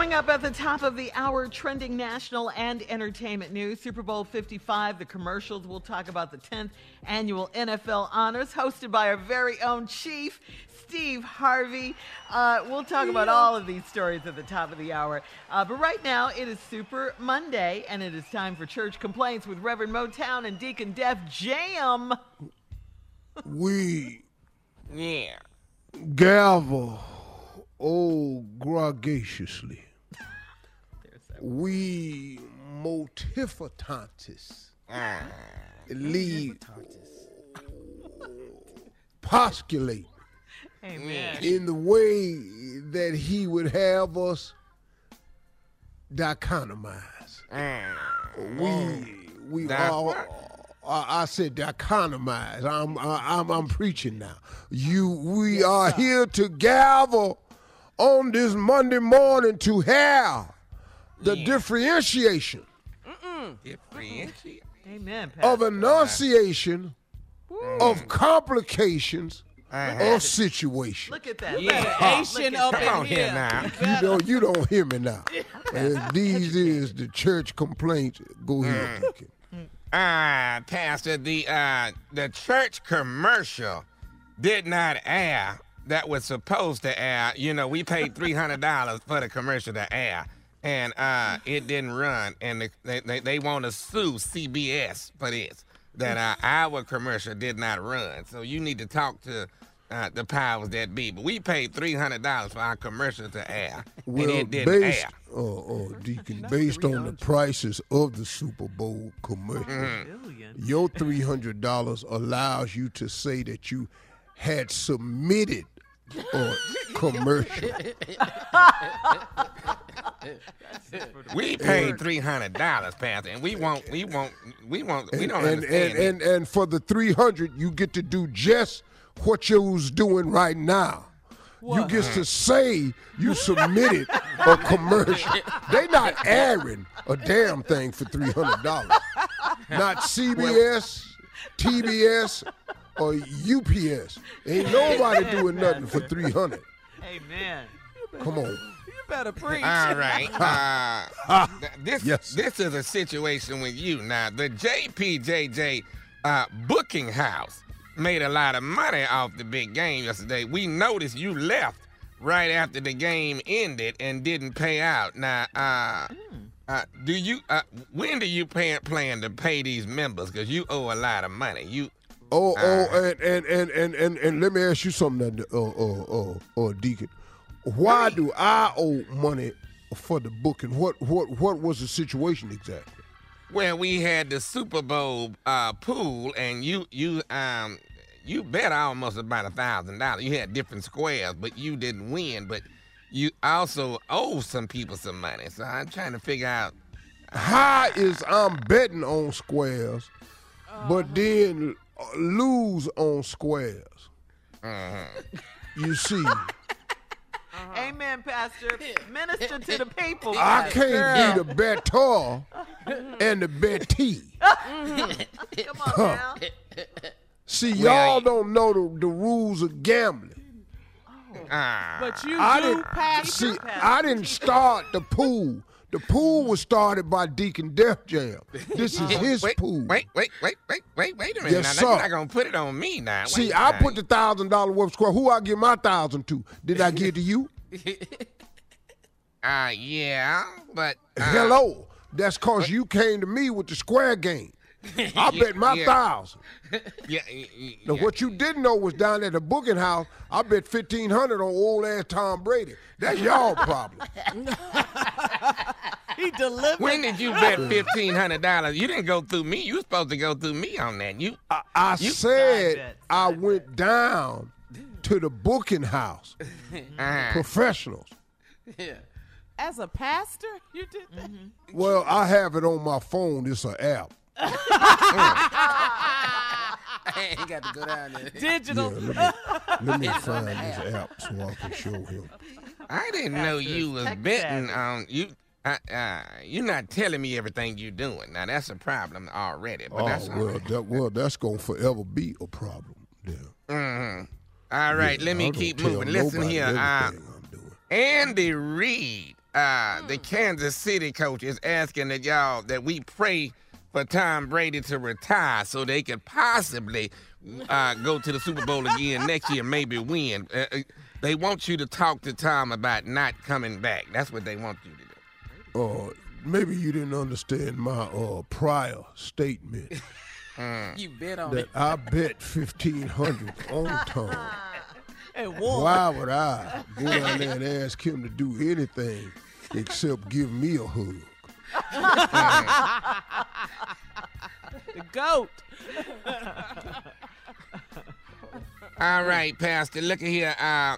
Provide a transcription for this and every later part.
Coming up at the top of the hour, trending national and entertainment news. Super Bowl 55, the commercials. We'll talk about the 10th annual NFL honors, hosted by our very own chief, Steve Harvey. Uh, we'll talk about all of these stories at the top of the hour. Uh, but right now, it is Super Monday, and it is time for church complaints with Reverend Motown and Deacon Def Jam. We Yeah. gavel, oh, graciously. We motifatantis. Ah. Lead. Postulate Amen. Mm. in the way that he would have us dichotomize. Mm. We mm. we Di- all. I I said dichotomize. I'm I'm I'm preaching now. You we are here to gavel on this Monday morning to have the differentiation Differentiate. Amen. of Pastor. enunciation of complications Uh-huh. of situations. Look at that. Yeah. Look at. Asian up Come in here here. now. You don't you don't hear me now. Uh, these is the church complaints. Go ahead, Mm. Deacon. Ah, Pastor, the uh the church commercial did not air that was supposed to air. You know, we paid three hundred dollars for the commercial to air. And uh it didn't run and they, they they want to sue CBS for this. That uh, our commercial did not run. So you need to talk to uh, the powers that be. But we paid three hundred dollars for our commercial to air. Well, and it didn't based, air. oh, oh, Deacon, based on the prices of the Super Bowl commercial, Mm-hmm. your three hundred dollars allows you to say that you had submitted a commercial. We paid three hundred dollars, Pastor, and we won't, we won't, we won't, we don't and, understand. and, it. and, and for the 300 you get to do just what you was doing right now you get to uh-huh. say you submitted a commercial. They not airing a damn thing for three hundred dollars. Not CBS, TBS, or UPS. Ain't nobody doing nothing for three hundred. Amen. Come on. You better preach. All right. Uh, this Yes. this is a situation with you now. The JPJJ uh, booking house made a lot of money off the big game yesterday. We noticed you left right after the game ended and didn't pay out. Now, uh, uh, do you? Uh, when do you pay, plan to pay these members? Because you owe a lot of money. You. Oh, oh, and and, and, and, and and let me ask you something, uh, uh, uh, uh, Deacon. Why do I owe money for the booking? What what what was the situation exactly? Well, we had the Super Bowl uh, pool, and you you um you bet almost about a thousand dollars. You had different squares, but you didn't win. But you also owe some people some money. So I'm trying to figure out. How is I'm betting on squares, but then uh, lose on squares? You see, Amen, Pastor. Minister to the people. I can't be the bettor and the bettee. Come on now. See, Well, y'all don't know the, the rules of gambling. Ah, But you I do, didn't Pastor. see. I didn't start the pool. The pool was started by Deacon Def Jam. This is his wait, pool. wait, wait, wait, wait, wait, wait a minute. Yes, now, sir. You're not gonna put it on me now. See, I put the thousand dollar worth square. Who I give my thousand to? Did I give it to you? Uh, yeah, but uh, Hello. That's cause you came to me with the square game. I bet my yeah. thousand. Yeah, y- y- Now what you didn't know was down at the booking house. I bet fifteen hundred on old ass Tom Brady. That's y'all problem. He delivered. When did you bet fifteen hundred dollars? You didn't go through me. You was supposed to go through me on that. You I, I You- said I went down to the booking house. uh, Professionals. As a pastor, you did that. Well, I have it on my phone. It's an app. I ain't got to go down there. Digital. Yeah, let me, let me find this app so I can show him. I didn't know you was betting on you. Uh, uh, you're not telling me everything you're doing. Now that's a problem already. But Oh that's all well, right. that, well, that's gonna forever be a problem. Yeah. Mhm. All right, Yeah, let me keep moving. Listen here. Uh, everything I'm doing. Andy Reid, uh, the Kansas City coach, is asking that y'all that we pray for Tom Brady to retire so they could possibly uh, go to the Super Bowl again next year, maybe win. Uh, uh, they want you to talk to Tom about not coming back. That's what they want you to do. Uh, maybe you didn't understand my uh, prior statement You bet on that it. I bet fifteen hundred on Tom. And one. Why would I go down there and ask him to do anything except give me a hug? The goat. All right, Pastor. Look at here. Uh,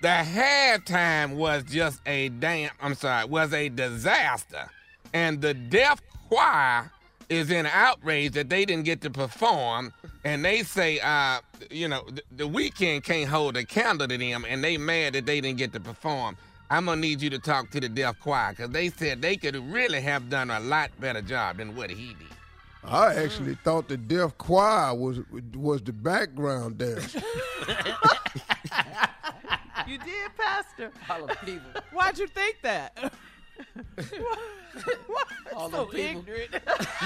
the halftime was just a damn. I'm sorry, was a disaster, and the deaf choir is in outrage that they didn't get to perform, and they say, uh, you know, the, the Weeknd can't hold a candle to them, and they mad that they didn't get to perform. I'm gonna need you to talk to the deaf choir because they said they could really have done a lot better job than what he did. I actually thought the deaf choir was was the background dancer. You did, Pastor. All the people. Why'd you think that? Why? All the so people. ignorant.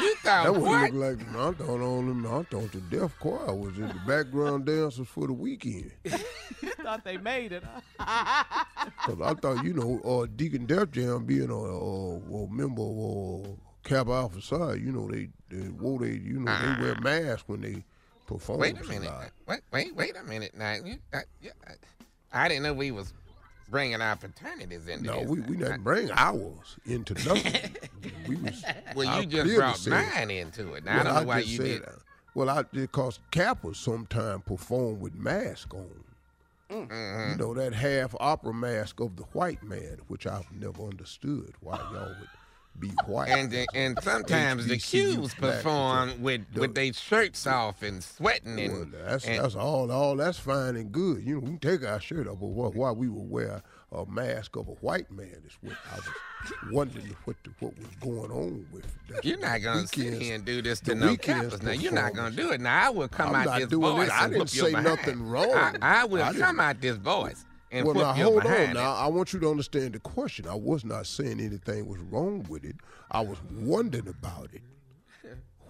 You thought That what? look like I thought on them. I thought the deaf choir was in the background dancers for the Weeknd. Thought they made it. huh? Cause I thought you know, uh, Deacon Def Jam being a, a, a member of uh, Kappa Alpha Psi, you know they they wore they you know they wear masks when they perform. Wait a minute. Wait, wait, wait a minute. Now, you, I, yeah, I- I didn't know we was bringing our fraternities into No, this. we we didn't bring ours into nothing. we was. Well, I you just brought mine into it. Now, I don't know why you did. that. Well, I because Kappas sometimes perform with mask on. Mm-hmm. You know that half opera mask of the white man, which I've never understood why y'all would be white. And the- and sometimes the Qs perform with with their shirts off and sweating Well, and, that's and that's all all that's fine and good. You know, we can take our shirt off, but why, why we would wear a mask of a white man is what I was wondering what the, what was going on with. That You're not gonna sit here and do this to no Kappas. Now you're not gonna do it. Now I will come I'm out this voice. I didn't say behind. nothing wrong. I, I will I come out this voice and well, now hold behind. on. Now I want you to understand the question. I was not saying anything was wrong with it. I was wondering about it.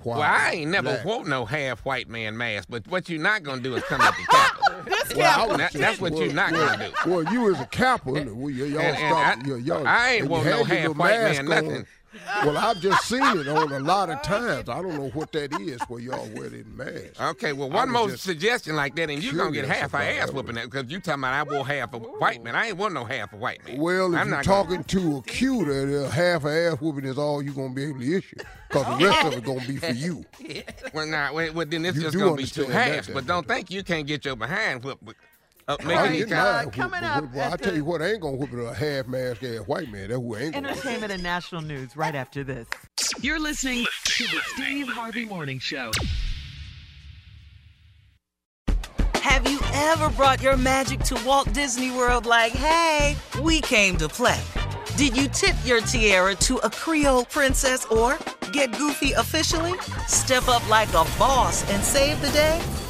Why Well, I ain't never black- wore no half white man mask, but what you're not gonna do is come at the Kappas. Well, I That- that's what well, you're not well, gonna do. Well, you as a Kappa, well, y'all And- and stop. I- y- y'all, I ain't and want no half white man mask on. nothing. Well, I've just seen it on a lot of times. I don't know what that is where y'all wear that mask. Okay, well, one more suggestion like that, and you're gonna get half a ass whooping that because you talking about I wore half a white man. I ain't want no half a white man. Well, if I'm you're not gonna- talking to a cuter, half a ass whooping is all you're gonna be able to issue, because the oh, rest of it gonna be for you. Well, nah, well, then it's You just gonna be two halves. But don't think you can't get your behind whooped. With- Uh, I making ain't these getting kind- mine whooped, coming up what- well, I tell you what, I ain't gonna whoop it a half mask ass white man. That's who I ain't gonna. Entertainment and national news right after this. You're listening to the Steve Harvey Morning Show. Have you ever brought your magic to Walt Disney World like, hey, we came to play? Did you tip your tiara to a Creole princess or get goofy officially? Step up like a boss and save the day?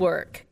work.